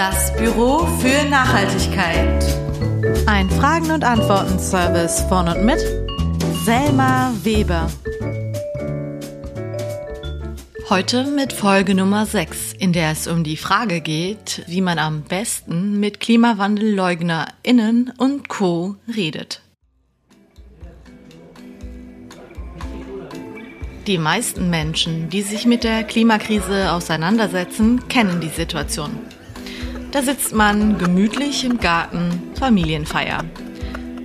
Das Büro für Nachhaltigkeit. Ein Fragen- und Antworten-Service von und mit Selma Weber. Heute mit Folge Nummer 6, in der es um die Frage geht, wie man am besten mit KlimawandelleugnerInnen und Co. redet. Die meisten Menschen, die sich mit der Klimakrise auseinandersetzen, kennen die Situation. Da sitzt man gemütlich im Garten, Familienfeier.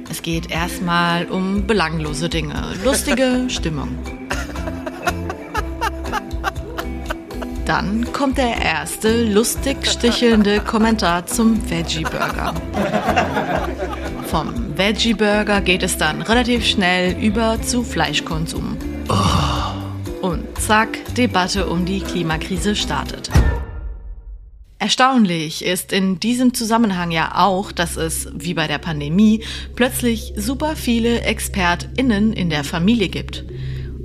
Es geht erstmal um belanglose Dinge, lustige Stimmung. Dann kommt der erste lustig stichelnde Kommentar zum Veggie Burger. Vom Veggie Burger geht es dann relativ schnell über zu Fleischkonsum. Und zack, Debatte um die Klimakrise startet. Erstaunlich ist in diesem Zusammenhang ja auch, dass es, wie bei der Pandemie, plötzlich super viele ExpertInnen in der Familie gibt.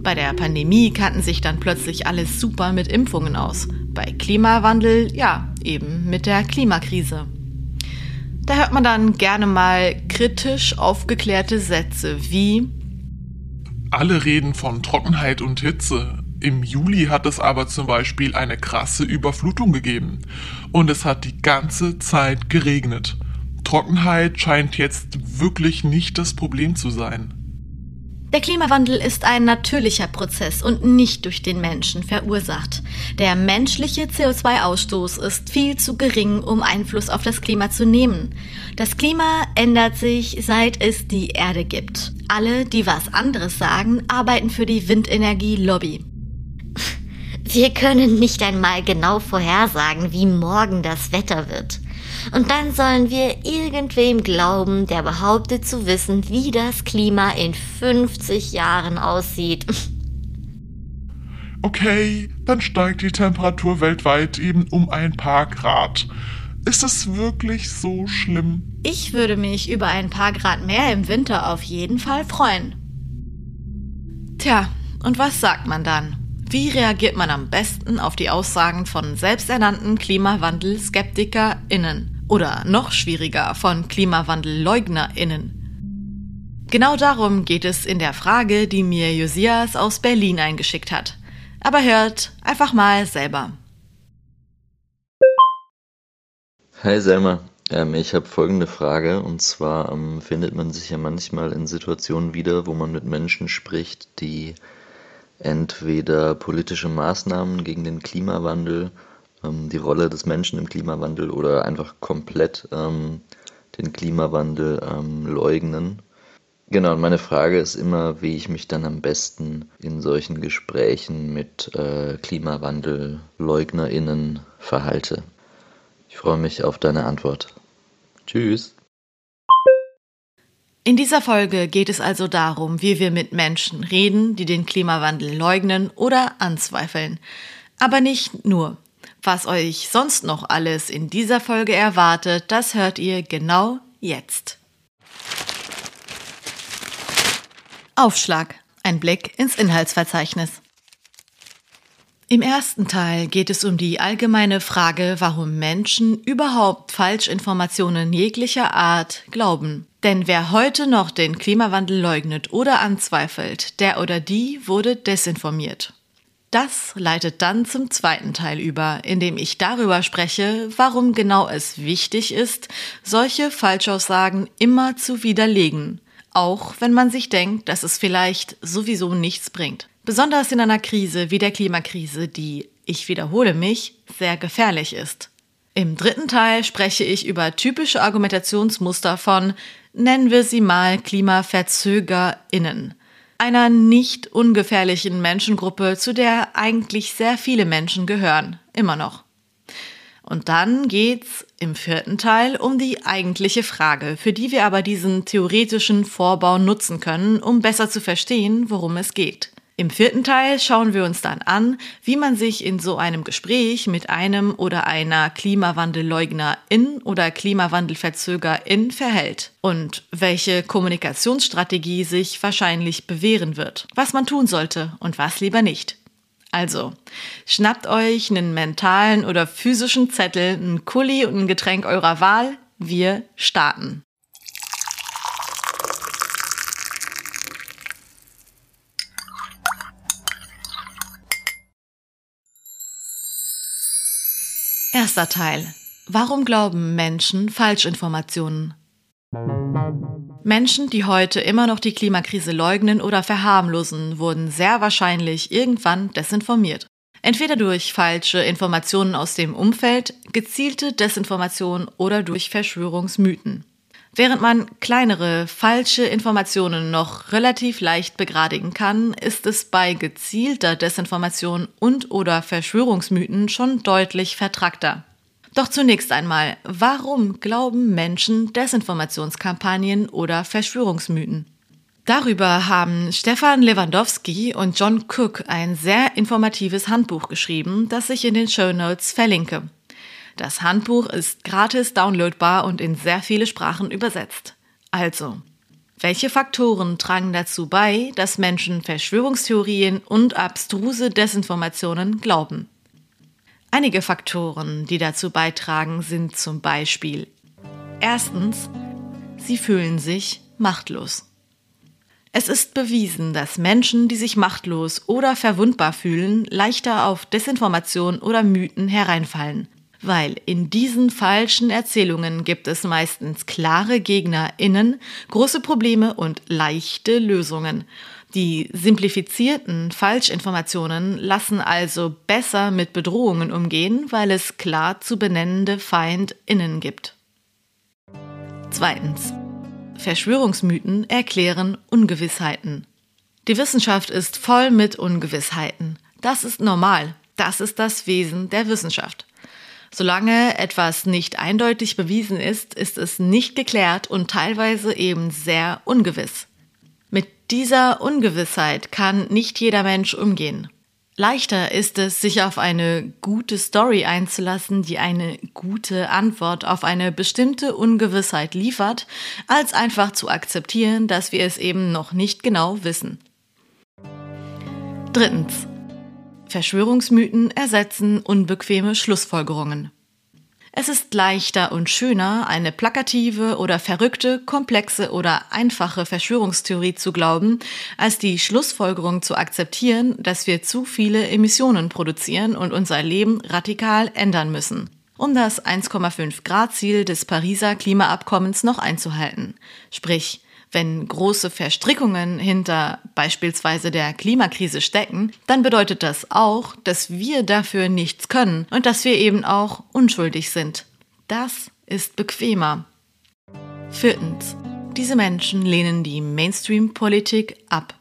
Bei der Pandemie kannten sich dann plötzlich alles super mit Impfungen aus. Bei Klimawandel, ja, eben mit der Klimakrise. Da hört man dann gerne mal kritisch aufgeklärte Sätze wie Alle reden von Trockenheit und Hitze. Im Juli hat es aber zum Beispiel eine krasse Überflutung gegeben. Und es hat die ganze Zeit geregnet. Trockenheit scheint jetzt wirklich nicht das Problem zu sein. Der Klimawandel ist ein natürlicher Prozess und nicht durch den Menschen verursacht. Der menschliche CO2-Ausstoß ist viel zu gering, um Einfluss auf das Klima zu nehmen. Das Klima ändert sich, seit es die Erde gibt. Alle, die was anderes sagen, arbeiten für die Windenergie-Lobby. Wir können nicht einmal genau vorhersagen, wie morgen das Wetter wird. Und dann sollen wir irgendwem glauben, der behauptet zu wissen, wie das Klima in 50 Jahren aussieht. Okay, dann steigt die Temperatur weltweit eben um ein paar Grad. Ist es wirklich so schlimm? Ich würde mich über ein paar Grad mehr im Winter auf jeden Fall freuen. Tja, und was sagt man dann? Wie reagiert man am besten auf die Aussagen von selbsternannten Klimawandel-SkeptikerInnen? Oder noch schwieriger, von KlimawandellleugnerInnen? Genau darum geht es in der Frage, die mir Josias aus Berlin eingeschickt hat. Aber hört einfach mal selber. Hi Selma, ähm, ich habe folgende Frage und zwar ähm, findet man sich ja manchmal in Situationen wieder, wo man mit Menschen spricht, die entweder politische Maßnahmen gegen den Klimawandel, ähm, die Rolle des Menschen im Klimawandel oder einfach komplett ähm, den Klimawandel ähm, leugnen. Genau, und meine Frage ist immer, wie ich mich dann am besten in solchen Gesprächen mit äh, KlimawandellleugnerInnen verhalte. Ich freue mich auf deine Antwort. Tschüss. In dieser Folge geht es also darum, wie wir mit Menschen reden, die den Klimawandel leugnen oder anzweifeln. Aber nicht nur. Was euch sonst noch alles in dieser Folge erwartet, das hört ihr genau jetzt. Aufschlag. Ein Blick ins Inhaltsverzeichnis. Im ersten Teil geht es um die allgemeine Frage, warum Menschen überhaupt Falschinformationen jeglicher Art glauben. Denn wer heute noch den Klimawandel leugnet oder anzweifelt, der oder die wurde desinformiert. Das leitet dann zum zweiten Teil über, in dem ich darüber spreche, warum genau es wichtig ist, solche Falschaussagen immer zu widerlegen, auch wenn man sich denkt, dass es vielleicht sowieso nichts bringt. Besonders in einer Krise wie der Klimakrise, die, ich wiederhole mich, sehr gefährlich ist. Im dritten Teil spreche ich über typische Argumentationsmuster von, nennen wir sie mal KlimaverzögerInnen, einer nicht ungefährlichen Menschengruppe, zu der eigentlich sehr viele Menschen gehören, immer noch. Und dann geht's im vierten Teil um die eigentliche Frage, für die wir aber diesen theoretischen Vorbau nutzen können, um besser zu verstehen, worum es geht. Im vierten Teil schauen wir uns dann an, wie man sich in so einem Gespräch mit einem oder einer Klimawandelleugnerin oder Klimawandelverzögerin verhält und welche Kommunikationsstrategie sich wahrscheinlich bewähren wird, was man tun sollte und was lieber nicht. Also, schnappt euch einen mentalen oder physischen Zettel, einen Kuli und ein Getränk eurer Wahl. Wir starten. Erster Teil. Warum glauben Menschen Falschinformationen? Menschen, die heute immer noch die Klimakrise leugnen oder verharmlosen, wurden sehr wahrscheinlich irgendwann desinformiert. Entweder durch falsche Informationen aus dem Umfeld, gezielte Desinformation oder durch Verschwörungsmythen. Während man kleinere, falsche Informationen noch relativ leicht begradigen kann, ist es bei gezielter Desinformation und oder Verschwörungsmythen schon deutlich vertrackter. Doch zunächst einmal, warum glauben Menschen Desinformationskampagnen oder Verschwörungsmythen? Darüber haben Stefan Lewandowski und John Cook ein sehr informatives Handbuch geschrieben, das ich in den Show Notes verlinke. Das Handbuch ist gratis downloadbar und in sehr viele Sprachen übersetzt. Also, welche Faktoren tragen dazu bei, dass Menschen Verschwörungstheorien und abstruse Desinformationen glauben? Einige Faktoren, die dazu beitragen, sind zum Beispiel erstens, sie fühlen sich machtlos. Es ist bewiesen, dass Menschen, die sich machtlos oder verwundbar fühlen, leichter auf Desinformation oder Mythen hereinfallen weil in diesen falschen Erzählungen gibt es meistens klare GegnerInnen, große Probleme und leichte Lösungen. Die simplifizierten Falschinformationen lassen also besser mit Bedrohungen umgehen, weil es klar zu benennende FeindInnen gibt. Zweitens. Verschwörungsmythen erklären Ungewissheiten. Die Wissenschaft ist voll mit Ungewissheiten. Das ist normal. Das ist das Wesen der Wissenschaft. Solange etwas nicht eindeutig bewiesen ist, ist es nicht geklärt und teilweise eben sehr ungewiss. Mit dieser Ungewissheit kann nicht jeder Mensch umgehen. Leichter ist es, sich auf eine gute Story einzulassen, die eine gute Antwort auf eine bestimmte Ungewissheit liefert, als einfach zu akzeptieren, dass wir es eben noch nicht genau wissen. Drittens. Verschwörungsmythen ersetzen unbequeme Schlussfolgerungen. Es ist leichter und schöner, eine plakative oder verrückte, komplexe oder einfache Verschwörungstheorie zu glauben, als die Schlussfolgerung zu akzeptieren, dass wir zu viele Emissionen produzieren und unser Leben radikal ändern müssen, um das 1,5 Grad Ziel des Pariser Klimaabkommens noch einzuhalten. Sprich, wenn große Verstrickungen hinter beispielsweise der Klimakrise stecken, dann bedeutet das auch, dass wir dafür nichts können und dass wir eben auch unschuldig sind. Das ist bequemer. Viertens. Diese Menschen lehnen die Mainstream-Politik ab.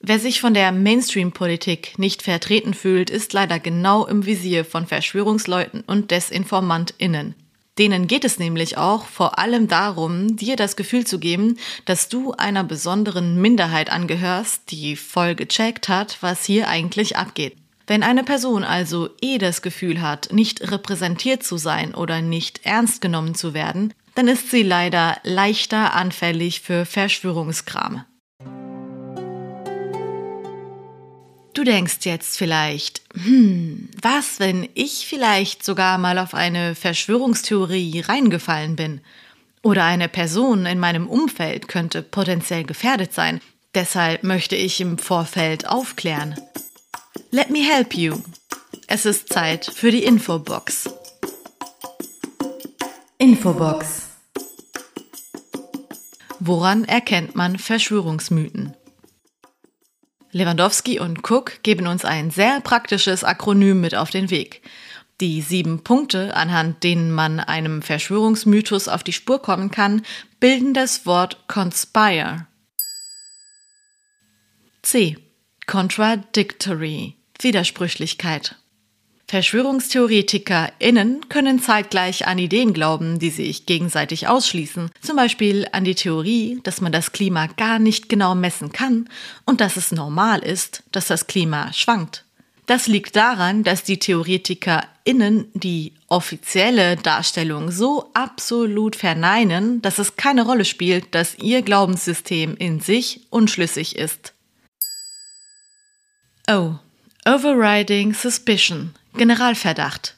Wer sich von der Mainstream-Politik nicht vertreten fühlt, ist leider genau im Visier von Verschwörungsleuten und DesinformantInnen. Denen geht es nämlich auch vor allem darum, dir das Gefühl zu geben, dass du einer besonderen Minderheit angehörst, die voll gecheckt hat, was hier eigentlich abgeht. Wenn eine Person also eh das Gefühl hat, nicht repräsentiert zu sein oder nicht ernst genommen zu werden, dann ist sie leider leichter anfällig für Verschwörungskram. Denkst jetzt vielleicht, hm, was, wenn ich vielleicht sogar mal auf eine Verschwörungstheorie reingefallen bin? Oder eine Person in meinem Umfeld könnte potenziell gefährdet sein. Deshalb möchte ich im Vorfeld aufklären. Let me help you. Es ist Zeit für die Infobox. Infobox. Woran erkennt man Verschwörungsmythen? Lewandowski und Cook geben uns ein sehr praktisches Akronym mit auf den Weg. Die sieben Punkte, anhand denen man einem Verschwörungsmythos auf die Spur kommen kann, bilden das Wort conspire. C. Contradictory. Widersprüchlichkeit. VerschwörungstheoretikerInnen können zeitgleich an Ideen glauben, die sich gegenseitig ausschließen. Zum Beispiel an die Theorie, dass man das Klima gar nicht genau messen kann und dass es normal ist, dass das Klima schwankt. Das liegt daran, dass die TheoretikerInnen die offizielle Darstellung so absolut verneinen, dass es keine Rolle spielt, dass ihr Glaubenssystem in sich unschlüssig ist. Oh, Overriding Suspicion, Generalverdacht.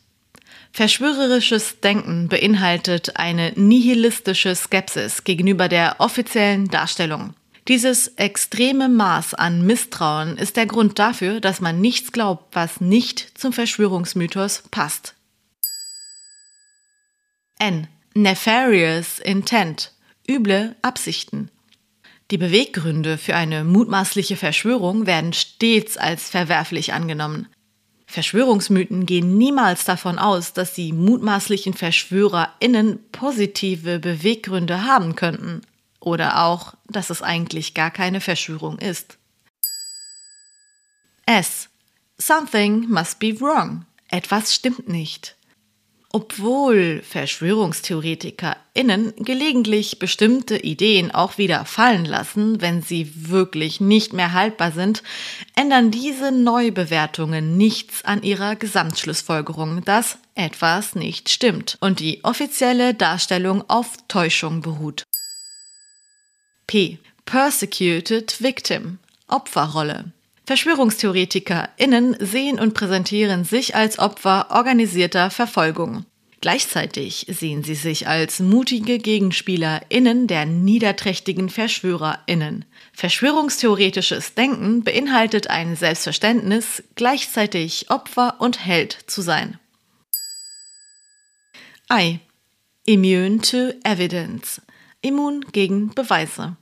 Verschwörerisches Denken beinhaltet eine nihilistische Skepsis gegenüber der offiziellen Darstellung. Dieses extreme Maß an Misstrauen ist der Grund dafür, dass man nichts glaubt, was nicht zum Verschwörungsmythos passt. N. Nefarious Intent. Üble Absichten. Die Beweggründe für eine mutmaßliche Verschwörung werden stets als verwerflich angenommen. Verschwörungsmythen gehen niemals davon aus, dass die mutmaßlichen VerschwörerInnen positive Beweggründe haben könnten. Oder auch, dass es eigentlich gar keine Verschwörung ist. S. Something must be wrong. Etwas stimmt nicht. Obwohl VerschwörungstheoretikerInnen gelegentlich bestimmte Ideen auch wieder fallen lassen, wenn sie wirklich nicht mehr haltbar sind, ändern diese Neubewertungen nichts an ihrer Gesamtschlussfolgerung, dass etwas nicht stimmt und die offizielle Darstellung auf Täuschung beruht. P. Persecuted Victim Opferrolle VerschwörungstheoretikerInnen sehen und präsentieren sich als Opfer organisierter Verfolgung. Gleichzeitig sehen sie sich als mutige GegenspielerInnen der niederträchtigen VerschwörerInnen. Verschwörungstheoretisches Denken beinhaltet ein Selbstverständnis, gleichzeitig Opfer und Held zu sein. I. Immune to Evidence. Immun gegen Beweise.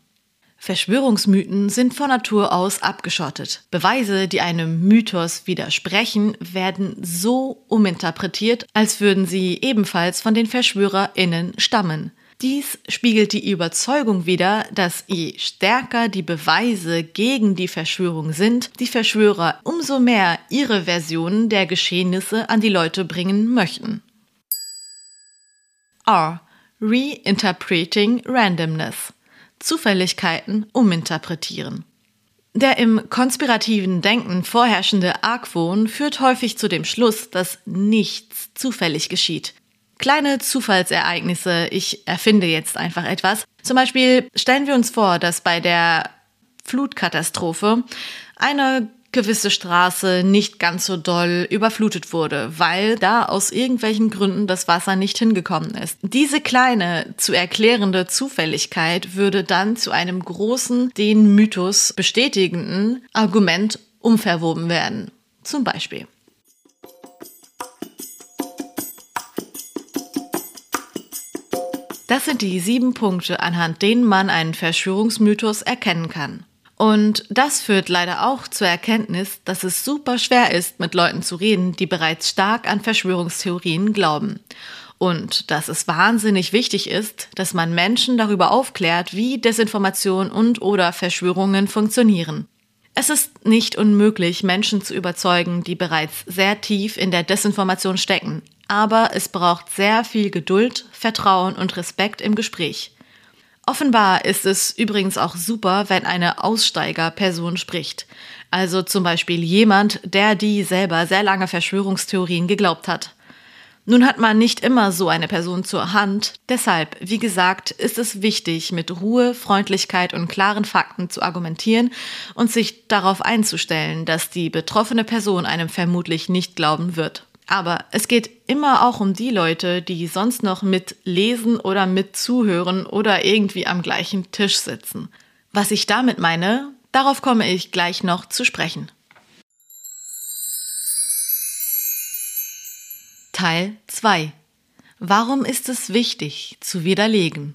Verschwörungsmythen sind von Natur aus abgeschottet. Beweise, die einem Mythos widersprechen, werden so uminterpretiert, als würden sie ebenfalls von den Verschwörerinnen stammen. Dies spiegelt die Überzeugung wider, dass je stärker die Beweise gegen die Verschwörung sind, die Verschwörer umso mehr ihre Versionen der Geschehnisse an die Leute bringen möchten. R. Reinterpreting Randomness Zufälligkeiten uminterpretieren. Der im konspirativen Denken vorherrschende Argwohn führt häufig zu dem Schluss, dass nichts zufällig geschieht. Kleine Zufallsereignisse, ich erfinde jetzt einfach etwas. Zum Beispiel stellen wir uns vor, dass bei der Flutkatastrophe eine gewisse Straße nicht ganz so doll überflutet wurde, weil da aus irgendwelchen Gründen das Wasser nicht hingekommen ist. Diese kleine zu erklärende Zufälligkeit würde dann zu einem großen, den Mythos bestätigenden Argument umverwoben werden. Zum Beispiel. Das sind die sieben Punkte, anhand denen man einen Verschwörungsmythos erkennen kann. Und das führt leider auch zur Erkenntnis, dass es super schwer ist, mit Leuten zu reden, die bereits stark an Verschwörungstheorien glauben. Und dass es wahnsinnig wichtig ist, dass man Menschen darüber aufklärt, wie Desinformation und oder Verschwörungen funktionieren. Es ist nicht unmöglich, Menschen zu überzeugen, die bereits sehr tief in der Desinformation stecken. Aber es braucht sehr viel Geduld, Vertrauen und Respekt im Gespräch. Offenbar ist es übrigens auch super, wenn eine Aussteigerperson spricht. Also zum Beispiel jemand, der die selber sehr lange Verschwörungstheorien geglaubt hat. Nun hat man nicht immer so eine Person zur Hand, deshalb, wie gesagt, ist es wichtig, mit Ruhe, Freundlichkeit und klaren Fakten zu argumentieren und sich darauf einzustellen, dass die betroffene Person einem vermutlich nicht glauben wird. Aber es geht immer auch um die Leute, die sonst noch mit lesen oder mit zuhören oder irgendwie am gleichen Tisch sitzen. Was ich damit meine, darauf komme ich gleich noch zu sprechen. Teil 2 Warum ist es wichtig zu widerlegen?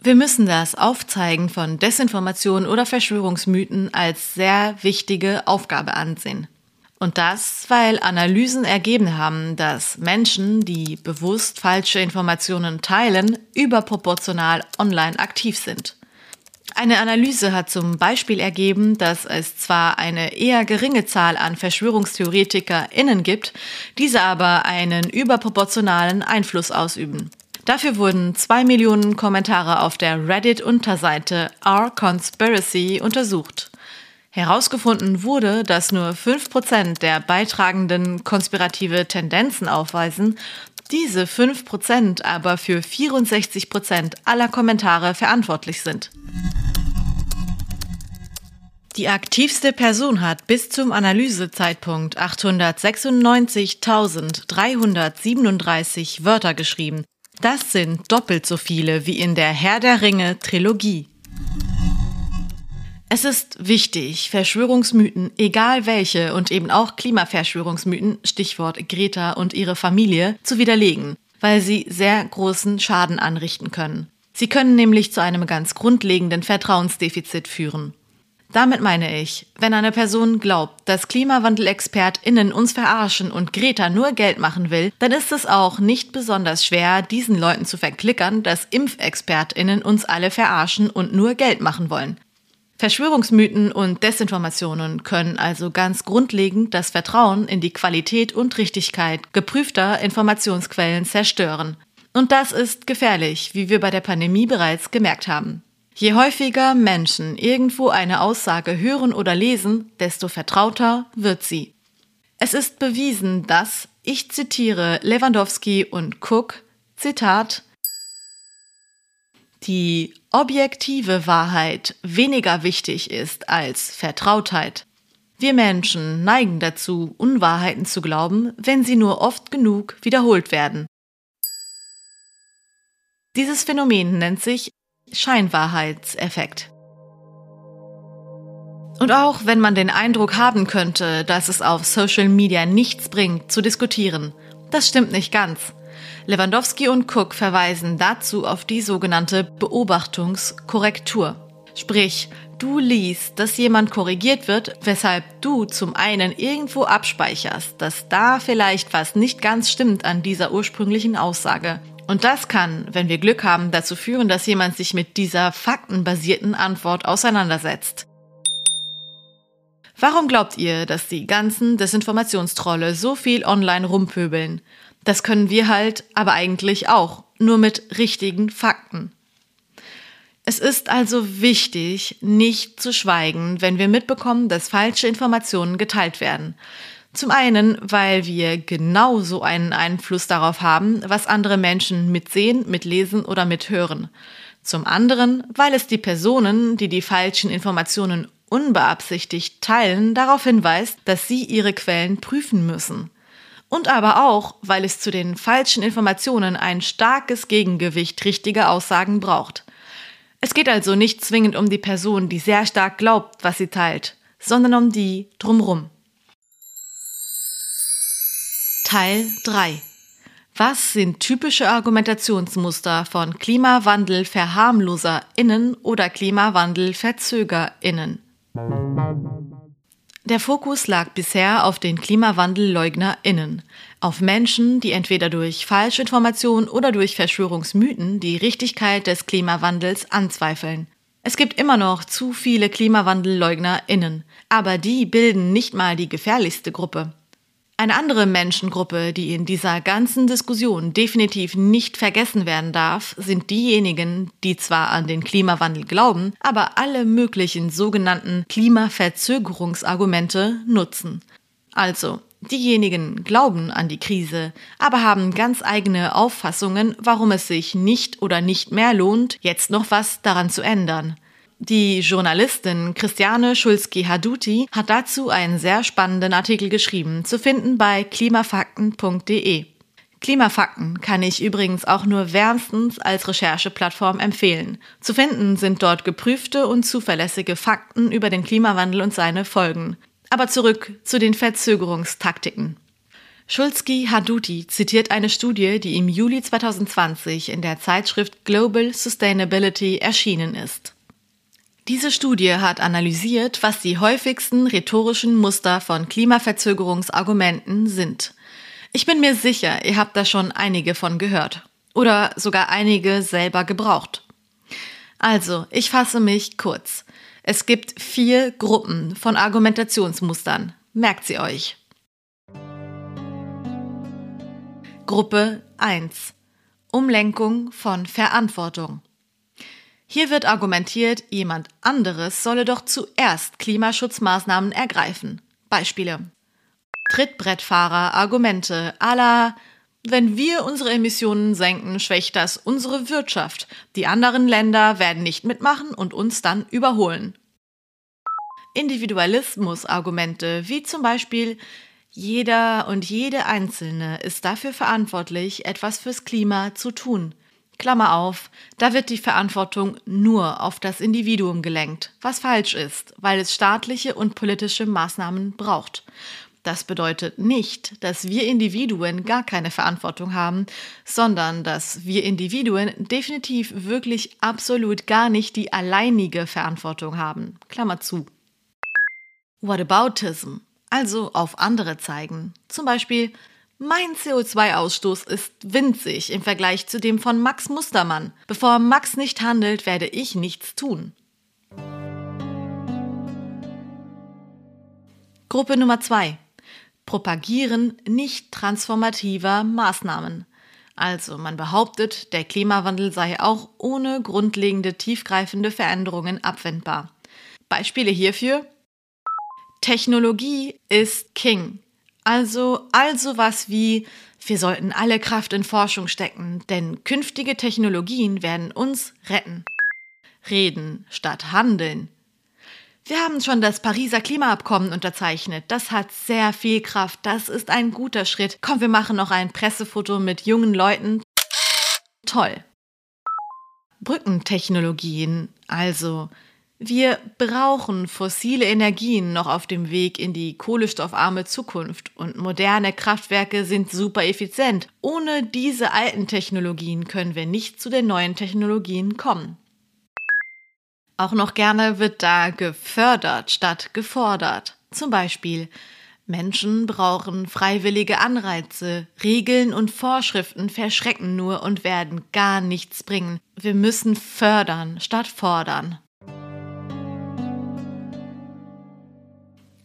Wir müssen das Aufzeigen von Desinformation oder Verschwörungsmythen als sehr wichtige Aufgabe ansehen. Und das, weil Analysen ergeben haben, dass Menschen, die bewusst falsche Informationen teilen, überproportional online aktiv sind. Eine Analyse hat zum Beispiel ergeben, dass es zwar eine eher geringe Zahl an VerschwörungstheoretikerInnen gibt, diese aber einen überproportionalen Einfluss ausüben. Dafür wurden zwei Millionen Kommentare auf der Reddit-Unterseite R-Conspiracy untersucht. Herausgefunden wurde, dass nur 5% der Beitragenden konspirative Tendenzen aufweisen, diese 5% aber für 64% aller Kommentare verantwortlich sind. Die aktivste Person hat bis zum Analysezeitpunkt 896.337 Wörter geschrieben. Das sind doppelt so viele wie in der Herr der Ringe Trilogie. Es ist wichtig, Verschwörungsmythen, egal welche und eben auch Klimaverschwörungsmythen, Stichwort Greta und ihre Familie, zu widerlegen, weil sie sehr großen Schaden anrichten können. Sie können nämlich zu einem ganz grundlegenden Vertrauensdefizit führen. Damit meine ich, wenn eine Person glaubt, dass KlimawandelexpertInnen uns verarschen und Greta nur Geld machen will, dann ist es auch nicht besonders schwer, diesen Leuten zu verklickern, dass ImpfexpertInnen uns alle verarschen und nur Geld machen wollen. Verschwörungsmythen und Desinformationen können also ganz grundlegend das Vertrauen in die Qualität und Richtigkeit geprüfter Informationsquellen zerstören. Und das ist gefährlich, wie wir bei der Pandemie bereits gemerkt haben. Je häufiger Menschen irgendwo eine Aussage hören oder lesen, desto vertrauter wird sie. Es ist bewiesen, dass, ich zitiere Lewandowski und Cook, Zitat, die objektive Wahrheit weniger wichtig ist als Vertrautheit. Wir Menschen neigen dazu, Unwahrheiten zu glauben, wenn sie nur oft genug wiederholt werden. Dieses Phänomen nennt sich Scheinwahrheitseffekt. Und auch wenn man den Eindruck haben könnte, dass es auf Social Media nichts bringt, zu diskutieren, das stimmt nicht ganz. Lewandowski und Cook verweisen dazu auf die sogenannte Beobachtungskorrektur. Sprich, du liest, dass jemand korrigiert wird, weshalb du zum einen irgendwo abspeicherst, dass da vielleicht was nicht ganz stimmt an dieser ursprünglichen Aussage. Und das kann, wenn wir Glück haben, dazu führen, dass jemand sich mit dieser faktenbasierten Antwort auseinandersetzt. Warum glaubt ihr, dass die ganzen Desinformationstrolle so viel online rumpöbeln? Das können wir halt aber eigentlich auch, nur mit richtigen Fakten. Es ist also wichtig, nicht zu schweigen, wenn wir mitbekommen, dass falsche Informationen geteilt werden. Zum einen, weil wir genauso einen Einfluss darauf haben, was andere Menschen mitsehen, mitlesen oder mithören. Zum anderen, weil es die Personen, die die falschen Informationen unbeabsichtigt teilen, darauf hinweist, dass sie ihre Quellen prüfen müssen und aber auch, weil es zu den falschen Informationen ein starkes Gegengewicht richtiger Aussagen braucht. Es geht also nicht zwingend um die Person, die sehr stark glaubt, was sie teilt, sondern um die drumrum. Teil 3 Was sind typische Argumentationsmuster von Klimawandel-VerharmloserInnen oder Klimawandel-VerzögerInnen? Der Fokus lag bisher auf den KlimawandelleugnerInnen, auf Menschen, die entweder durch Falschinformation oder durch Verschwörungsmythen die Richtigkeit des Klimawandels anzweifeln. Es gibt immer noch zu viele KlimawandelleugnerInnen, aber die bilden nicht mal die gefährlichste Gruppe. Eine andere Menschengruppe, die in dieser ganzen Diskussion definitiv nicht vergessen werden darf, sind diejenigen, die zwar an den Klimawandel glauben, aber alle möglichen sogenannten Klimaverzögerungsargumente nutzen. Also, diejenigen glauben an die Krise, aber haben ganz eigene Auffassungen, warum es sich nicht oder nicht mehr lohnt, jetzt noch was daran zu ändern. Die Journalistin Christiane Schulski-Haduti hat dazu einen sehr spannenden Artikel geschrieben, zu finden bei klimafakten.de. Klimafakten kann ich übrigens auch nur wärmstens als Rechercheplattform empfehlen. Zu finden sind dort geprüfte und zuverlässige Fakten über den Klimawandel und seine Folgen. Aber zurück zu den Verzögerungstaktiken. Schulski Haduti zitiert eine Studie, die im Juli 2020 in der Zeitschrift Global Sustainability erschienen ist. Diese Studie hat analysiert, was die häufigsten rhetorischen Muster von Klimaverzögerungsargumenten sind. Ich bin mir sicher, ihr habt da schon einige von gehört oder sogar einige selber gebraucht. Also, ich fasse mich kurz. Es gibt vier Gruppen von Argumentationsmustern. Merkt sie euch. Gruppe 1. Umlenkung von Verantwortung. Hier wird argumentiert, jemand anderes solle doch zuerst Klimaschutzmaßnahmen ergreifen. Beispiele. Trittbrettfahrer Argumente à la wenn wir unsere Emissionen senken, schwächt das unsere Wirtschaft. Die anderen Länder werden nicht mitmachen und uns dann überholen. Individualismus-Argumente, wie zum Beispiel jeder und jede Einzelne ist dafür verantwortlich, etwas fürs Klima zu tun. Klammer auf, da wird die Verantwortung nur auf das Individuum gelenkt, was falsch ist, weil es staatliche und politische Maßnahmen braucht. Das bedeutet nicht, dass wir Individuen gar keine Verantwortung haben, sondern dass wir Individuen definitiv wirklich absolut gar nicht die alleinige Verantwortung haben. Klammer zu. Whataboutism, also auf andere zeigen. Zum Beispiel, mein CO2-Ausstoß ist winzig im Vergleich zu dem von Max Mustermann. Bevor Max nicht handelt, werde ich nichts tun. Gruppe Nummer 2. Propagieren nicht transformativer Maßnahmen. Also man behauptet, der Klimawandel sei auch ohne grundlegende tiefgreifende Veränderungen abwendbar. Beispiele hierfür Technologie ist King. Also all sowas wie wir sollten alle Kraft in Forschung stecken, denn künftige Technologien werden uns retten. Reden statt handeln. Wir haben schon das Pariser Klimaabkommen unterzeichnet. Das hat sehr viel Kraft. Das ist ein guter Schritt. Komm, wir machen noch ein Pressefoto mit jungen Leuten. Toll. Brückentechnologien, also wir brauchen fossile Energien noch auf dem Weg in die kohlestoffarme Zukunft und moderne Kraftwerke sind super effizient. Ohne diese alten Technologien können wir nicht zu den neuen Technologien kommen. Auch noch gerne wird da gefördert statt gefordert. Zum Beispiel Menschen brauchen freiwillige Anreize. Regeln und Vorschriften verschrecken nur und werden gar nichts bringen. Wir müssen fördern statt fordern.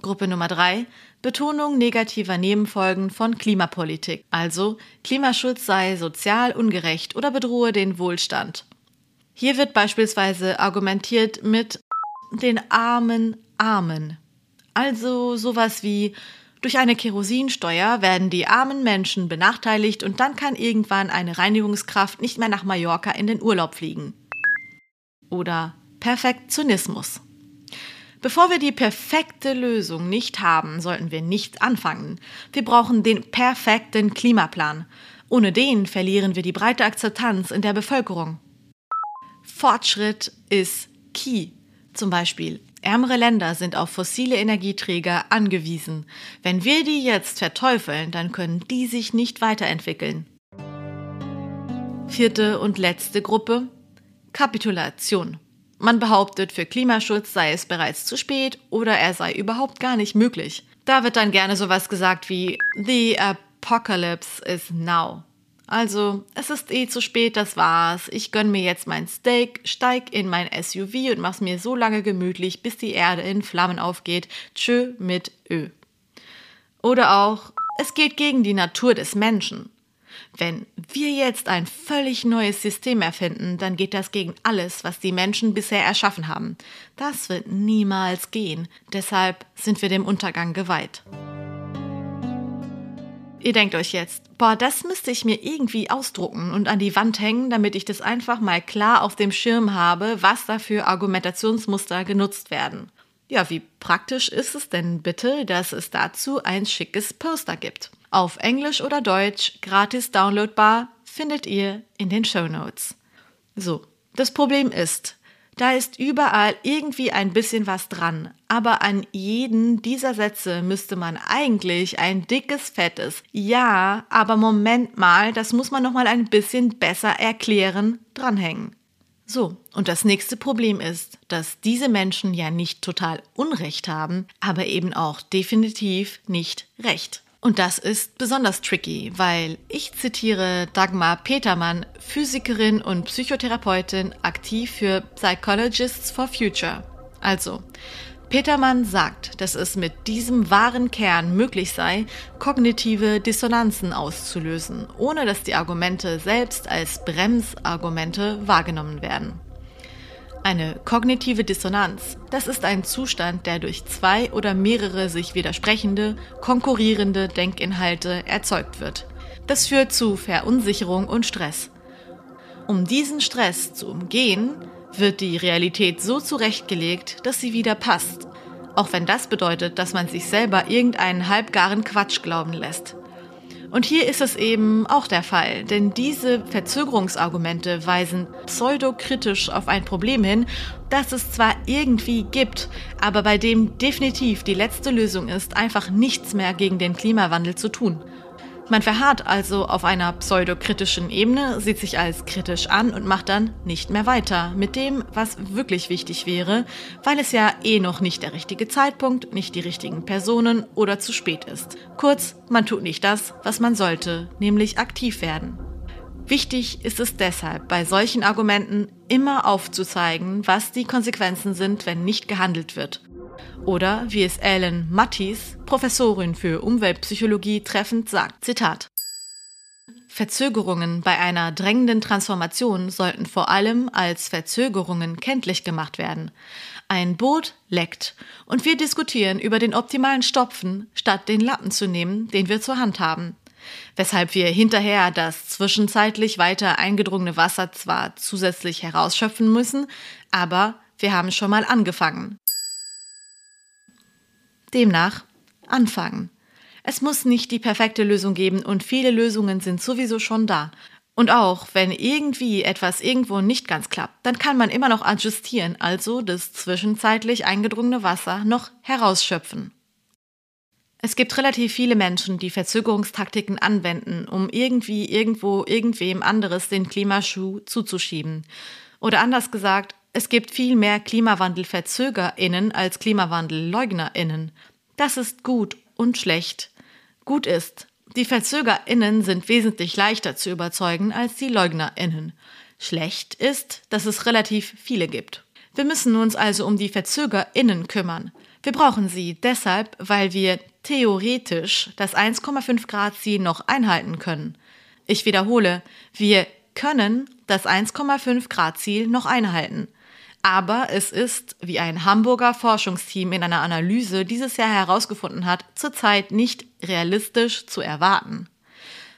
Gruppe Nummer drei Betonung negativer Nebenfolgen von Klimapolitik. Also Klimaschutz sei sozial ungerecht oder bedrohe den Wohlstand. Hier wird beispielsweise argumentiert mit den armen Armen. Also sowas wie durch eine Kerosinsteuer werden die armen Menschen benachteiligt und dann kann irgendwann eine Reinigungskraft nicht mehr nach Mallorca in den Urlaub fliegen. Oder Perfektionismus. Bevor wir die perfekte Lösung nicht haben, sollten wir nicht anfangen. Wir brauchen den perfekten Klimaplan. Ohne den verlieren wir die breite Akzeptanz in der Bevölkerung. Fortschritt ist key. Zum Beispiel, ärmere Länder sind auf fossile Energieträger angewiesen. Wenn wir die jetzt verteufeln, dann können die sich nicht weiterentwickeln. Vierte und letzte Gruppe. Kapitulation. Man behauptet, für Klimaschutz sei es bereits zu spät oder er sei überhaupt gar nicht möglich. Da wird dann gerne sowas gesagt wie The Apocalypse is now. Also, es ist eh zu spät, das war's. Ich gönn mir jetzt mein Steak, steig in mein SUV und mach's mir so lange gemütlich, bis die Erde in Flammen aufgeht. Tschö mit Ö. Oder auch, es geht gegen die Natur des Menschen. Wenn wir jetzt ein völlig neues System erfinden, dann geht das gegen alles, was die Menschen bisher erschaffen haben. Das wird niemals gehen. Deshalb sind wir dem Untergang geweiht. Ihr denkt euch jetzt, boah, das müsste ich mir irgendwie ausdrucken und an die Wand hängen, damit ich das einfach mal klar auf dem Schirm habe, was da für Argumentationsmuster genutzt werden. Ja, wie praktisch ist es denn bitte, dass es dazu ein schickes Poster gibt? Auf Englisch oder Deutsch, gratis downloadbar, findet ihr in den Show Notes. So, das Problem ist, da ist überall irgendwie ein bisschen was dran, aber an jeden dieser Sätze müsste man eigentlich ein dickes, fettes Ja, aber Moment mal, das muss man noch mal ein bisschen besser erklären, dranhängen. So, und das nächste Problem ist, dass diese Menschen ja nicht total Unrecht haben, aber eben auch definitiv nicht Recht. Und das ist besonders tricky, weil ich zitiere Dagmar Petermann, Physikerin und Psychotherapeutin, aktiv für Psychologists for Future. Also, Petermann sagt, dass es mit diesem wahren Kern möglich sei, kognitive Dissonanzen auszulösen, ohne dass die Argumente selbst als Bremsargumente wahrgenommen werden. Eine kognitive Dissonanz, das ist ein Zustand, der durch zwei oder mehrere sich widersprechende, konkurrierende Denkinhalte erzeugt wird. Das führt zu Verunsicherung und Stress. Um diesen Stress zu umgehen, wird die Realität so zurechtgelegt, dass sie wieder passt. auch wenn das bedeutet, dass man sich selber irgendeinen halbgaren Quatsch glauben lässt. Und hier ist es eben auch der Fall, denn diese Verzögerungsargumente weisen pseudokritisch auf ein Problem hin, das es zwar irgendwie gibt, aber bei dem definitiv die letzte Lösung ist, einfach nichts mehr gegen den Klimawandel zu tun. Man verharrt also auf einer pseudokritischen Ebene, sieht sich als kritisch an und macht dann nicht mehr weiter mit dem, was wirklich wichtig wäre, weil es ja eh noch nicht der richtige Zeitpunkt, nicht die richtigen Personen oder zu spät ist. Kurz, man tut nicht das, was man sollte, nämlich aktiv werden. Wichtig ist es deshalb, bei solchen Argumenten immer aufzuzeigen, was die Konsequenzen sind, wenn nicht gehandelt wird oder wie es Ellen Mattis, Professorin für Umweltpsychologie, treffend sagt, Zitat. Verzögerungen bei einer drängenden Transformation sollten vor allem als Verzögerungen kenntlich gemacht werden. Ein Boot leckt und wir diskutieren über den optimalen Stopfen, statt den Lappen zu nehmen, den wir zur Hand haben. Weshalb wir hinterher das zwischenzeitlich weiter eingedrungene Wasser zwar zusätzlich herausschöpfen müssen, aber wir haben schon mal angefangen. Demnach anfangen. Es muss nicht die perfekte Lösung geben und viele Lösungen sind sowieso schon da. Und auch wenn irgendwie etwas irgendwo nicht ganz klappt, dann kann man immer noch adjustieren, also das zwischenzeitlich eingedrungene Wasser noch herausschöpfen. Es gibt relativ viele Menschen, die Verzögerungstaktiken anwenden, um irgendwie irgendwo irgendwem anderes den Klimaschuh zuzuschieben. Oder anders gesagt, es gibt viel mehr KlimawandelverzögerInnen als KlimawandelleugnerInnen. Das ist gut und schlecht. Gut ist, die VerzögerInnen sind wesentlich leichter zu überzeugen als die LeugnerInnen. Schlecht ist, dass es relativ viele gibt. Wir müssen uns also um die VerzögerInnen kümmern. Wir brauchen sie deshalb, weil wir theoretisch das 1,5 Grad Ziel noch einhalten können. Ich wiederhole, wir können das 1,5 Grad Ziel noch einhalten. Aber es ist, wie ein Hamburger Forschungsteam in einer Analyse dieses Jahr herausgefunden hat, zurzeit nicht realistisch zu erwarten.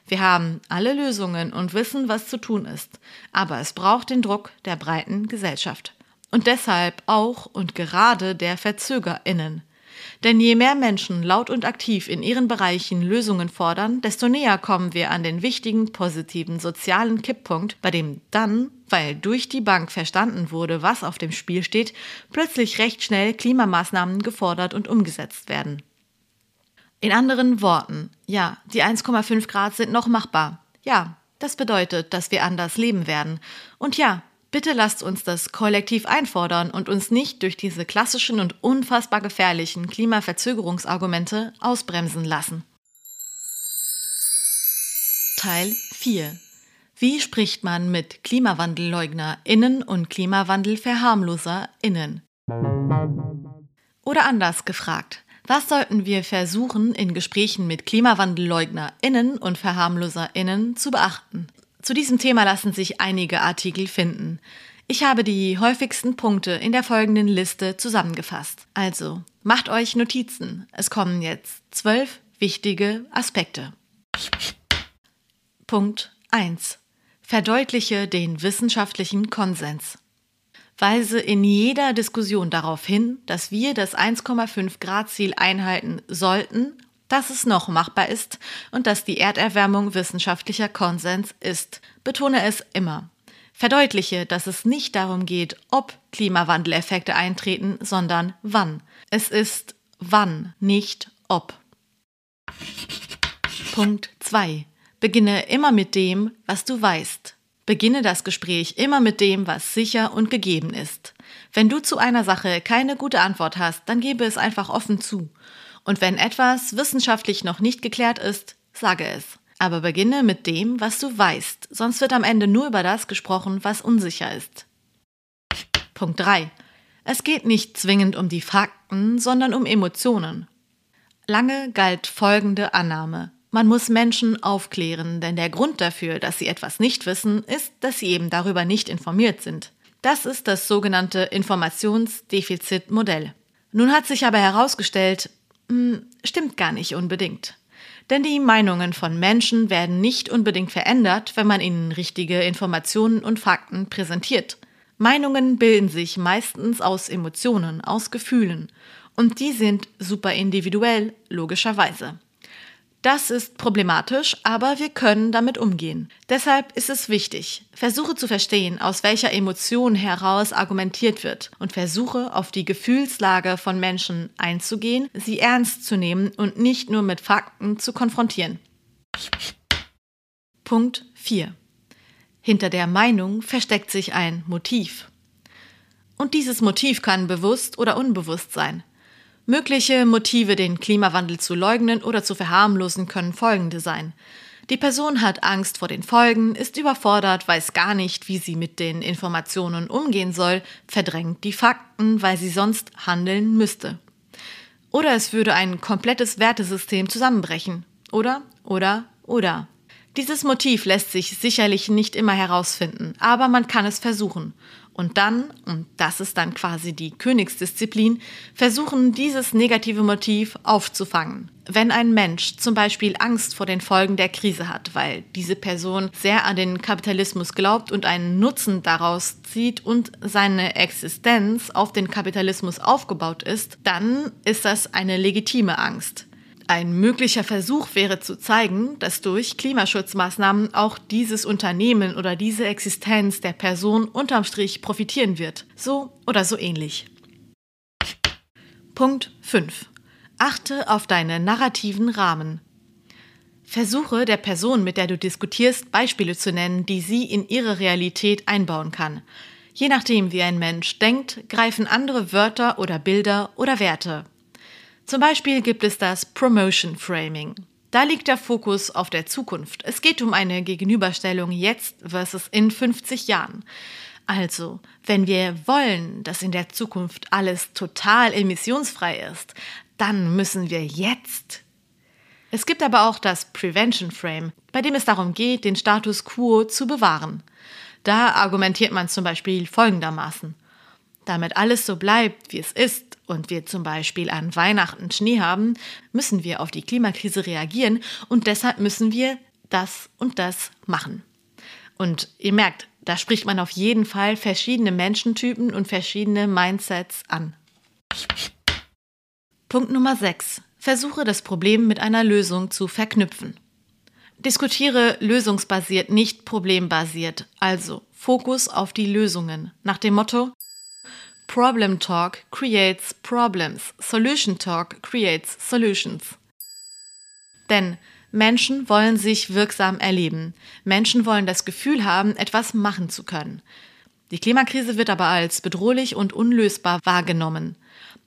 Wir haben alle Lösungen und wissen, was zu tun ist, aber es braucht den Druck der breiten Gesellschaft. Und deshalb auch und gerade der Verzögerinnen. Denn je mehr Menschen laut und aktiv in ihren Bereichen Lösungen fordern, desto näher kommen wir an den wichtigen positiven sozialen Kipppunkt, bei dem dann, weil durch die Bank verstanden wurde, was auf dem Spiel steht, plötzlich recht schnell Klimamaßnahmen gefordert und umgesetzt werden. In anderen Worten, ja, die 1,5 Grad sind noch machbar. Ja, das bedeutet, dass wir anders leben werden. Und ja, Bitte lasst uns das kollektiv einfordern und uns nicht durch diese klassischen und unfassbar gefährlichen Klimaverzögerungsargumente ausbremsen lassen. Teil 4 Wie spricht man mit KlimawandelleugnerInnen und KlimawandelverharmloserInnen? Oder anders gefragt, was sollten wir versuchen, in Gesprächen mit KlimawandelleugnerInnen und VerharmloserInnen zu beachten? Zu diesem Thema lassen sich einige Artikel finden. Ich habe die häufigsten Punkte in der folgenden Liste zusammengefasst. Also, macht euch Notizen. Es kommen jetzt zwölf wichtige Aspekte. Punkt 1. Verdeutliche den wissenschaftlichen Konsens. Weise in jeder Diskussion darauf hin, dass wir das 1,5 Grad Ziel einhalten sollten dass es noch machbar ist und dass die Erderwärmung wissenschaftlicher Konsens ist. Betone es immer. Verdeutliche, dass es nicht darum geht, ob Klimawandeleffekte eintreten, sondern wann. Es ist wann, nicht ob. Punkt 2. Beginne immer mit dem, was du weißt. Beginne das Gespräch immer mit dem, was sicher und gegeben ist. Wenn du zu einer Sache keine gute Antwort hast, dann gebe es einfach offen zu. Und wenn etwas wissenschaftlich noch nicht geklärt ist, sage es. Aber beginne mit dem, was du weißt, sonst wird am Ende nur über das gesprochen, was unsicher ist. Punkt 3. Es geht nicht zwingend um die Fakten, sondern um Emotionen. Lange galt folgende Annahme. Man muss Menschen aufklären, denn der Grund dafür, dass sie etwas nicht wissen, ist, dass sie eben darüber nicht informiert sind. Das ist das sogenannte Informationsdefizitmodell. Nun hat sich aber herausgestellt, stimmt gar nicht unbedingt. Denn die Meinungen von Menschen werden nicht unbedingt verändert, wenn man ihnen richtige Informationen und Fakten präsentiert. Meinungen bilden sich meistens aus Emotionen, aus Gefühlen. Und die sind super individuell, logischerweise. Das ist problematisch, aber wir können damit umgehen. Deshalb ist es wichtig, versuche zu verstehen, aus welcher Emotion heraus argumentiert wird und versuche auf die Gefühlslage von Menschen einzugehen, sie ernst zu nehmen und nicht nur mit Fakten zu konfrontieren. Punkt 4. Hinter der Meinung versteckt sich ein Motiv. Und dieses Motiv kann bewusst oder unbewusst sein. Mögliche Motive, den Klimawandel zu leugnen oder zu verharmlosen, können folgende sein. Die Person hat Angst vor den Folgen, ist überfordert, weiß gar nicht, wie sie mit den Informationen umgehen soll, verdrängt die Fakten, weil sie sonst handeln müsste. Oder es würde ein komplettes Wertesystem zusammenbrechen. Oder, oder, oder. Dieses Motiv lässt sich sicherlich nicht immer herausfinden, aber man kann es versuchen. Und dann, und das ist dann quasi die Königsdisziplin, versuchen dieses negative Motiv aufzufangen. Wenn ein Mensch zum Beispiel Angst vor den Folgen der Krise hat, weil diese Person sehr an den Kapitalismus glaubt und einen Nutzen daraus zieht und seine Existenz auf den Kapitalismus aufgebaut ist, dann ist das eine legitime Angst. Ein möglicher Versuch wäre zu zeigen, dass durch Klimaschutzmaßnahmen auch dieses Unternehmen oder diese Existenz der Person unterm Strich profitieren wird. So oder so ähnlich. Punkt 5. Achte auf deine narrativen Rahmen. Versuche der Person, mit der du diskutierst, Beispiele zu nennen, die sie in ihre Realität einbauen kann. Je nachdem, wie ein Mensch denkt, greifen andere Wörter oder Bilder oder Werte. Zum Beispiel gibt es das Promotion Framing. Da liegt der Fokus auf der Zukunft. Es geht um eine Gegenüberstellung jetzt versus in 50 Jahren. Also, wenn wir wollen, dass in der Zukunft alles total emissionsfrei ist, dann müssen wir jetzt. Es gibt aber auch das Prevention Frame, bei dem es darum geht, den Status quo zu bewahren. Da argumentiert man zum Beispiel folgendermaßen. Damit alles so bleibt, wie es ist, und wir zum Beispiel an Weihnachten Schnee haben, müssen wir auf die Klimakrise reagieren und deshalb müssen wir das und das machen. Und ihr merkt, da spricht man auf jeden Fall verschiedene Menschentypen und verschiedene Mindsets an. Punkt Nummer 6. Versuche das Problem mit einer Lösung zu verknüpfen. Diskutiere lösungsbasiert, nicht problembasiert, also Fokus auf die Lösungen, nach dem Motto, Problem Talk creates problems. Solution Talk creates solutions. Denn Menschen wollen sich wirksam erleben. Menschen wollen das Gefühl haben, etwas machen zu können. Die Klimakrise wird aber als bedrohlich und unlösbar wahrgenommen.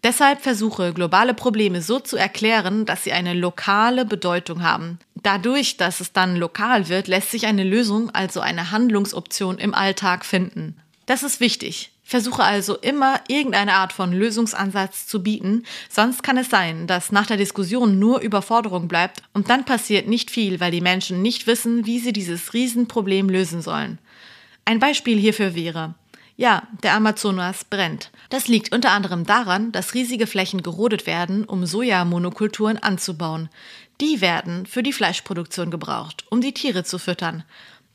Deshalb versuche globale Probleme so zu erklären, dass sie eine lokale Bedeutung haben. Dadurch, dass es dann lokal wird, lässt sich eine Lösung, also eine Handlungsoption im Alltag finden. Das ist wichtig. Versuche also immer irgendeine Art von Lösungsansatz zu bieten, sonst kann es sein, dass nach der Diskussion nur Überforderung bleibt und dann passiert nicht viel, weil die Menschen nicht wissen, wie sie dieses Riesenproblem lösen sollen. Ein Beispiel hierfür wäre, ja, der Amazonas brennt. Das liegt unter anderem daran, dass riesige Flächen gerodet werden, um Sojamonokulturen anzubauen. Die werden für die Fleischproduktion gebraucht, um die Tiere zu füttern.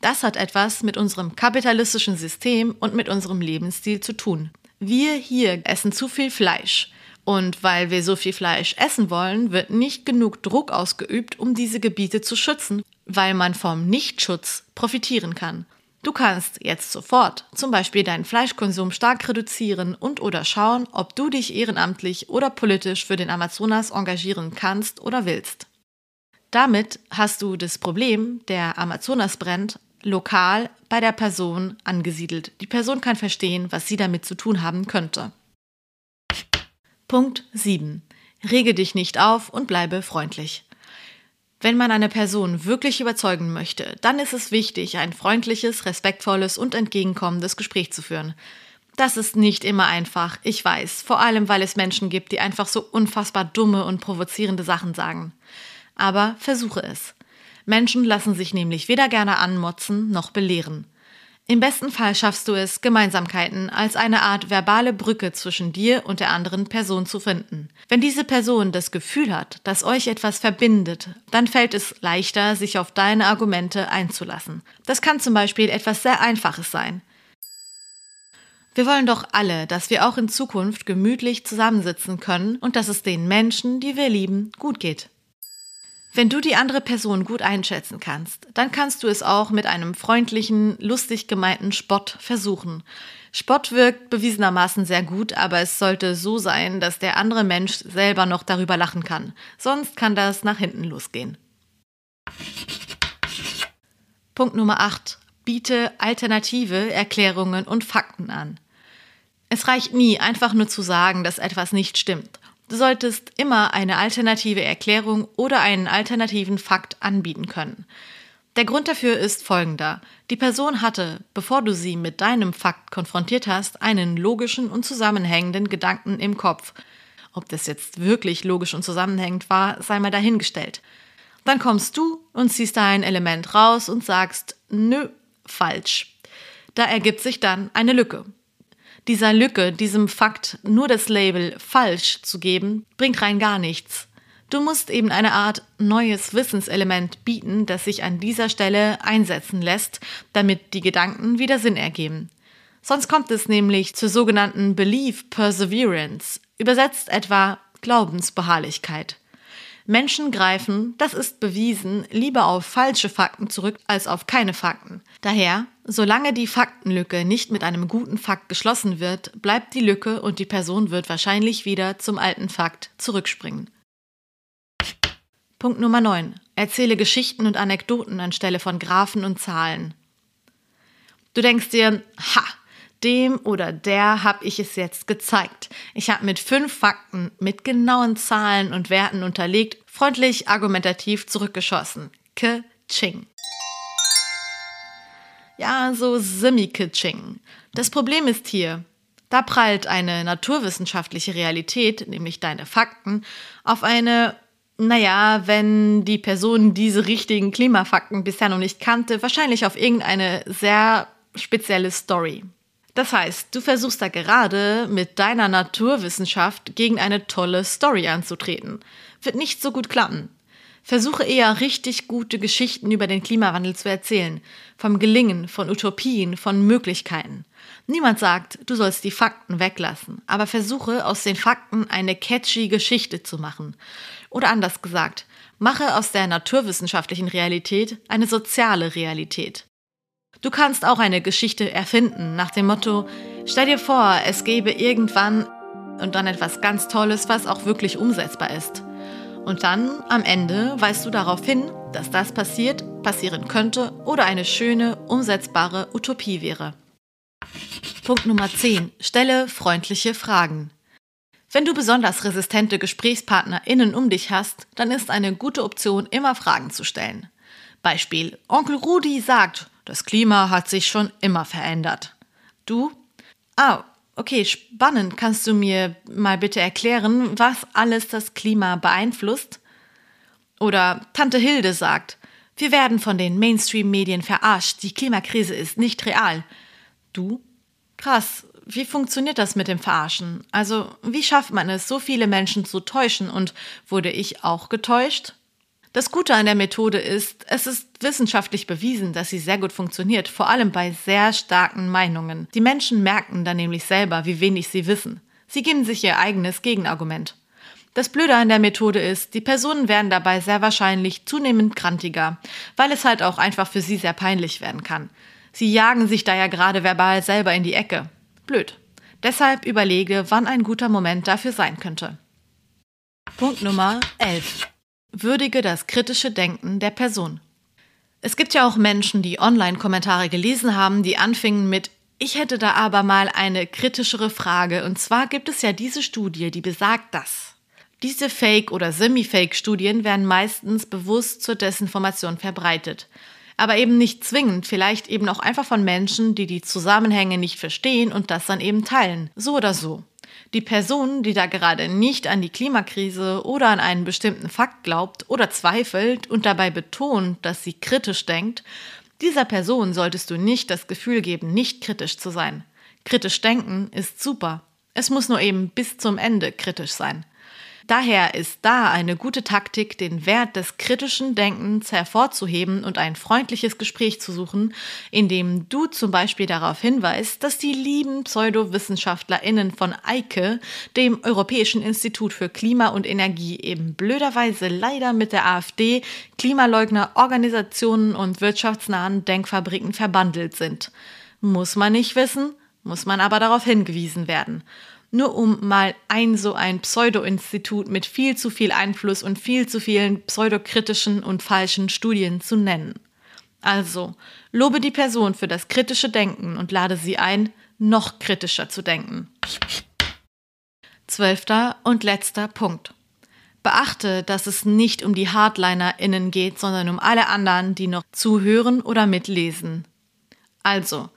Das hat etwas mit unserem kapitalistischen System und mit unserem Lebensstil zu tun. Wir hier essen zu viel Fleisch. Und weil wir so viel Fleisch essen wollen, wird nicht genug Druck ausgeübt, um diese Gebiete zu schützen, weil man vom Nichtschutz profitieren kann. Du kannst jetzt sofort zum Beispiel deinen Fleischkonsum stark reduzieren und oder schauen, ob du dich ehrenamtlich oder politisch für den Amazonas engagieren kannst oder willst. Damit hast du das Problem, der Amazonas brennt, lokal bei der Person angesiedelt. Die Person kann verstehen, was sie damit zu tun haben könnte. Punkt 7. Rege dich nicht auf und bleibe freundlich. Wenn man eine Person wirklich überzeugen möchte, dann ist es wichtig, ein freundliches, respektvolles und entgegenkommendes Gespräch zu führen. Das ist nicht immer einfach, ich weiß, vor allem weil es Menschen gibt, die einfach so unfassbar dumme und provozierende Sachen sagen. Aber versuche es. Menschen lassen sich nämlich weder gerne anmotzen noch belehren. Im besten Fall schaffst du es, Gemeinsamkeiten als eine Art verbale Brücke zwischen dir und der anderen Person zu finden. Wenn diese Person das Gefühl hat, dass euch etwas verbindet, dann fällt es leichter, sich auf deine Argumente einzulassen. Das kann zum Beispiel etwas sehr Einfaches sein. Wir wollen doch alle, dass wir auch in Zukunft gemütlich zusammensitzen können und dass es den Menschen, die wir lieben, gut geht. Wenn du die andere Person gut einschätzen kannst, dann kannst du es auch mit einem freundlichen, lustig gemeinten Spott versuchen. Spott wirkt bewiesenermaßen sehr gut, aber es sollte so sein, dass der andere Mensch selber noch darüber lachen kann. Sonst kann das nach hinten losgehen. Punkt Nummer 8. Biete alternative Erklärungen und Fakten an. Es reicht nie, einfach nur zu sagen, dass etwas nicht stimmt. Du solltest immer eine alternative Erklärung oder einen alternativen Fakt anbieten können. Der Grund dafür ist folgender. Die Person hatte, bevor du sie mit deinem Fakt konfrontiert hast, einen logischen und zusammenhängenden Gedanken im Kopf. Ob das jetzt wirklich logisch und zusammenhängend war, sei mal dahingestellt. Dann kommst du und ziehst da ein Element raus und sagst, nö, falsch. Da ergibt sich dann eine Lücke. Dieser Lücke, diesem Fakt nur das Label falsch zu geben, bringt rein gar nichts. Du musst eben eine Art neues Wissenselement bieten, das sich an dieser Stelle einsetzen lässt, damit die Gedanken wieder Sinn ergeben. Sonst kommt es nämlich zur sogenannten Belief Perseverance, übersetzt etwa Glaubensbeharrlichkeit. Menschen greifen, das ist bewiesen, lieber auf falsche Fakten zurück als auf keine Fakten. Daher, solange die Faktenlücke nicht mit einem guten Fakt geschlossen wird, bleibt die Lücke und die Person wird wahrscheinlich wieder zum alten Fakt zurückspringen. Punkt Nummer 9. Erzähle Geschichten und Anekdoten anstelle von Graphen und Zahlen. Du denkst dir, ha, dem oder der habe ich es jetzt gezeigt. Ich habe mit fünf Fakten, mit genauen Zahlen und Werten unterlegt, freundlich argumentativ zurückgeschossen. Ke-Ching. Ja, so semi-Ke-Ching. Das Problem ist hier, da prallt eine naturwissenschaftliche Realität, nämlich deine Fakten, auf eine naja, wenn die Person diese richtigen Klimafakten bisher noch nicht kannte, wahrscheinlich auf irgendeine sehr spezielle Story. Das heißt, du versuchst da gerade mit deiner Naturwissenschaft gegen eine tolle Story anzutreten. Wird nicht so gut klappen. Versuche eher richtig gute Geschichten über den Klimawandel zu erzählen. Vom Gelingen, von Utopien, von Möglichkeiten. Niemand sagt, du sollst die Fakten weglassen, aber versuche aus den Fakten eine catchy Geschichte zu machen. Oder anders gesagt, mache aus der naturwissenschaftlichen Realität eine soziale Realität. Du kannst auch eine Geschichte erfinden nach dem Motto, stell dir vor, es gäbe irgendwann und dann etwas ganz Tolles, was auch wirklich umsetzbar ist. Und dann am Ende weist du darauf hin, dass das passiert, passieren könnte oder eine schöne, umsetzbare Utopie wäre. Punkt Nummer 10. Stelle freundliche Fragen. Wenn du besonders resistente GesprächspartnerInnen um dich hast, dann ist eine gute Option, immer Fragen zu stellen. Beispiel: Onkel Rudi sagt, das Klima hat sich schon immer verändert. Du? Ah, okay, spannend. Kannst du mir mal bitte erklären, was alles das Klima beeinflusst? Oder Tante Hilde sagt, wir werden von den Mainstream-Medien verarscht, die Klimakrise ist nicht real. Du? Krass, wie funktioniert das mit dem Verarschen? Also, wie schafft man es, so viele Menschen zu täuschen und wurde ich auch getäuscht? Das Gute an der Methode ist, es ist wissenschaftlich bewiesen, dass sie sehr gut funktioniert, vor allem bei sehr starken Meinungen. Die Menschen merken dann nämlich selber, wie wenig sie wissen. Sie geben sich ihr eigenes Gegenargument. Das Blöde an der Methode ist, die Personen werden dabei sehr wahrscheinlich zunehmend krantiger, weil es halt auch einfach für sie sehr peinlich werden kann. Sie jagen sich da ja gerade verbal selber in die Ecke. Blöd. Deshalb überlege, wann ein guter Moment dafür sein könnte. Punkt Nummer 11. Würdige das kritische Denken der Person. Es gibt ja auch Menschen, die Online-Kommentare gelesen haben, die anfingen mit Ich hätte da aber mal eine kritischere Frage. Und zwar gibt es ja diese Studie, die besagt das. Diese Fake- oder Semi-Fake-Studien werden meistens bewusst zur Desinformation verbreitet. Aber eben nicht zwingend, vielleicht eben auch einfach von Menschen, die die Zusammenhänge nicht verstehen und das dann eben teilen. So oder so. Die Person, die da gerade nicht an die Klimakrise oder an einen bestimmten Fakt glaubt oder zweifelt und dabei betont, dass sie kritisch denkt, dieser Person solltest du nicht das Gefühl geben, nicht kritisch zu sein. Kritisch denken ist super. Es muss nur eben bis zum Ende kritisch sein. Daher ist da eine gute Taktik, den Wert des kritischen Denkens hervorzuheben und ein freundliches Gespräch zu suchen, indem du zum Beispiel darauf hinweist, dass die lieben PseudowissenschaftlerInnen von EIKE, dem Europäischen Institut für Klima und Energie, eben blöderweise leider mit der AfD, Klimaleugner, Organisationen und wirtschaftsnahen Denkfabriken verbandelt sind. Muss man nicht wissen, muss man aber darauf hingewiesen werden nur um mal ein so ein Pseudo-Institut mit viel zu viel Einfluss und viel zu vielen pseudokritischen und falschen Studien zu nennen. Also, lobe die Person für das kritische Denken und lade sie ein, noch kritischer zu denken. Zwölfter und letzter Punkt. Beachte, dass es nicht um die HardlinerInnen geht, sondern um alle anderen, die noch zuhören oder mitlesen. Also,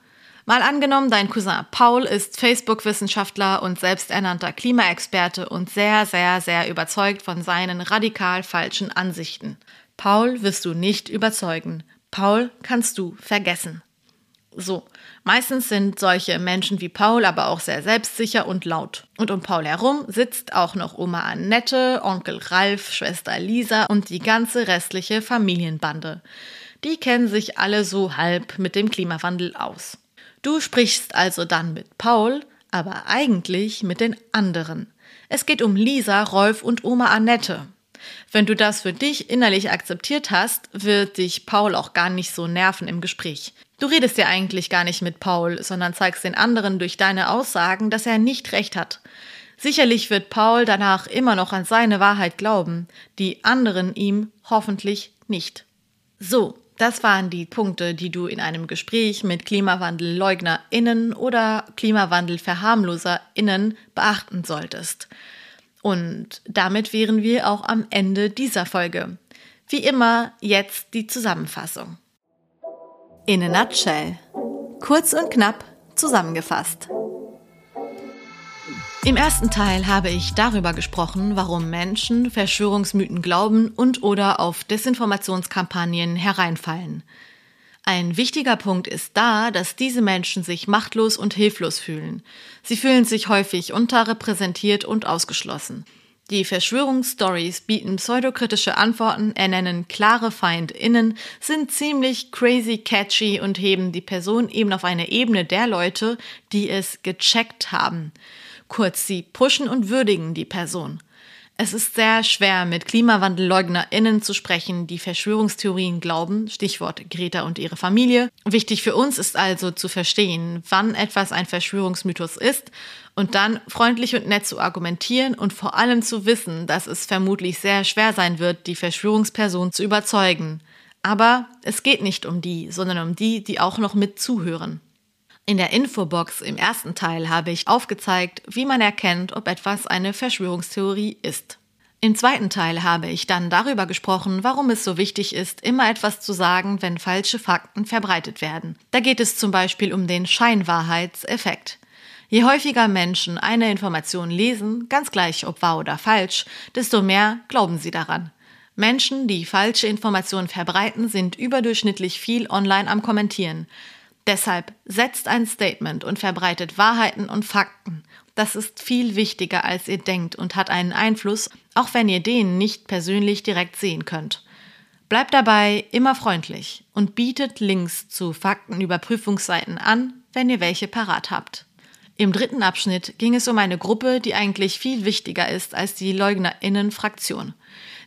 Mal angenommen, dein Cousin Paul ist Facebook-Wissenschaftler und selbsternannter Klimaexperte und sehr, sehr, sehr überzeugt von seinen radikal falschen Ansichten. Paul wirst du nicht überzeugen. Paul kannst du vergessen. So, meistens sind solche Menschen wie Paul aber auch sehr selbstsicher und laut. Und um Paul herum sitzt auch noch Oma Annette, Onkel Ralf, Schwester Lisa und die ganze restliche Familienbande. Die kennen sich alle so halb mit dem Klimawandel aus. Du sprichst also dann mit Paul, aber eigentlich mit den anderen. Es geht um Lisa, Rolf und Oma Annette. Wenn du das für dich innerlich akzeptiert hast, wird dich Paul auch gar nicht so nerven im Gespräch. Du redest ja eigentlich gar nicht mit Paul, sondern zeigst den anderen durch deine Aussagen, dass er nicht recht hat. Sicherlich wird Paul danach immer noch an seine Wahrheit glauben, die anderen ihm hoffentlich nicht. So, das waren die Punkte, die du in einem Gespräch mit KlimawandelleugnerInnen oder KlimawandelverharmloserInnen beachten solltest. Und damit wären wir auch am Ende dieser Folge. Wie immer jetzt die Zusammenfassung. In a nutshell. Kurz und knapp zusammengefasst. Im ersten Teil habe ich darüber gesprochen, warum Menschen Verschwörungsmythen glauben und oder auf Desinformationskampagnen hereinfallen. Ein wichtiger Punkt ist da, dass diese Menschen sich machtlos und hilflos fühlen. Sie fühlen sich häufig unterrepräsentiert und ausgeschlossen. Die Verschwörungsstories bieten pseudokritische Antworten, ernennen klare FeindInnen, sind ziemlich crazy catchy und heben die Person eben auf eine Ebene der Leute, die es gecheckt haben. Kurz, sie pushen und würdigen die Person. Es ist sehr schwer, mit KlimawandelleugnerInnen zu sprechen, die Verschwörungstheorien glauben, Stichwort Greta und ihre Familie. Wichtig für uns ist also zu verstehen, wann etwas ein Verschwörungsmythos ist und dann freundlich und nett zu argumentieren und vor allem zu wissen, dass es vermutlich sehr schwer sein wird, die Verschwörungsperson zu überzeugen. Aber es geht nicht um die, sondern um die, die auch noch mit zuhören. In der Infobox im ersten Teil habe ich aufgezeigt, wie man erkennt, ob etwas eine Verschwörungstheorie ist. Im zweiten Teil habe ich dann darüber gesprochen, warum es so wichtig ist, immer etwas zu sagen, wenn falsche Fakten verbreitet werden. Da geht es zum Beispiel um den Scheinwahrheitseffekt. Je häufiger Menschen eine Information lesen, ganz gleich ob wahr oder falsch, desto mehr glauben sie daran. Menschen, die falsche Informationen verbreiten, sind überdurchschnittlich viel online am Kommentieren. Deshalb setzt ein Statement und verbreitet Wahrheiten und Fakten. Das ist viel wichtiger, als ihr denkt und hat einen Einfluss, auch wenn ihr den nicht persönlich direkt sehen könnt. Bleibt dabei immer freundlich und bietet Links zu Faktenüberprüfungsseiten an, wenn ihr welche parat habt. Im dritten Abschnitt ging es um eine Gruppe, die eigentlich viel wichtiger ist als die Leugnerinnen-Fraktion,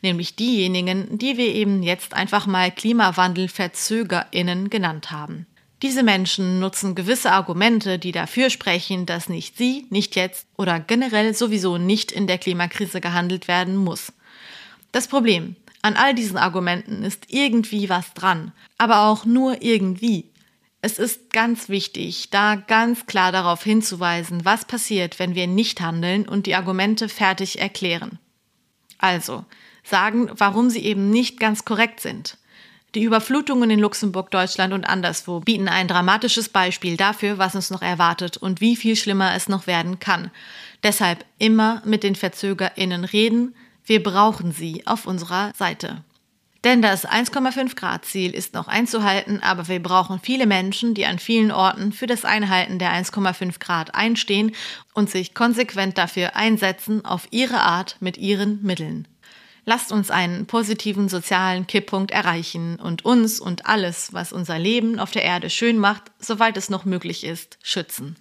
nämlich diejenigen, die wir eben jetzt einfach mal Klimawandelverzögerinnen genannt haben. Diese Menschen nutzen gewisse Argumente, die dafür sprechen, dass nicht sie, nicht jetzt oder generell sowieso nicht in der Klimakrise gehandelt werden muss. Das Problem an all diesen Argumenten ist irgendwie was dran, aber auch nur irgendwie. Es ist ganz wichtig, da ganz klar darauf hinzuweisen, was passiert, wenn wir nicht handeln und die Argumente fertig erklären. Also, sagen, warum sie eben nicht ganz korrekt sind. Die Überflutungen in Luxemburg, Deutschland und anderswo bieten ein dramatisches Beispiel dafür, was uns noch erwartet und wie viel schlimmer es noch werden kann. Deshalb immer mit den VerzögerInnen reden. Wir brauchen sie auf unserer Seite. Denn das 1,5 Grad Ziel ist noch einzuhalten, aber wir brauchen viele Menschen, die an vielen Orten für das Einhalten der 1,5 Grad einstehen und sich konsequent dafür einsetzen, auf ihre Art mit ihren Mitteln. Lasst uns einen positiven sozialen Kipppunkt erreichen und uns und alles, was unser Leben auf der Erde schön macht, soweit es noch möglich ist, schützen.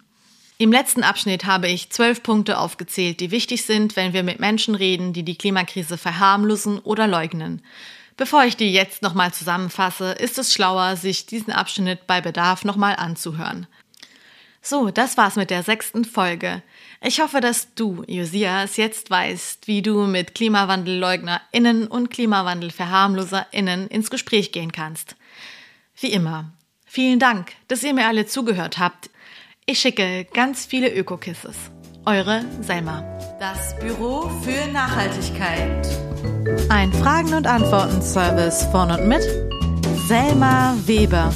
Im letzten Abschnitt habe ich zwölf Punkte aufgezählt, die wichtig sind, wenn wir mit Menschen reden, die die Klimakrise verharmlosen oder leugnen. Bevor ich die jetzt nochmal zusammenfasse, ist es schlauer, sich diesen Abschnitt bei Bedarf nochmal anzuhören. So, das war's mit der sechsten Folge. Ich hoffe, dass du, Josias, jetzt weißt, wie du mit KlimawandelleugnerInnen und KlimawandelverharmloserInnen ins Gespräch gehen kannst. Wie immer, vielen Dank, dass ihr mir alle zugehört habt. Ich schicke ganz viele Ökokisses. Eure Selma. Das Büro für Nachhaltigkeit. Ein Fragen- und Antworten-Service von und mit Selma Weber.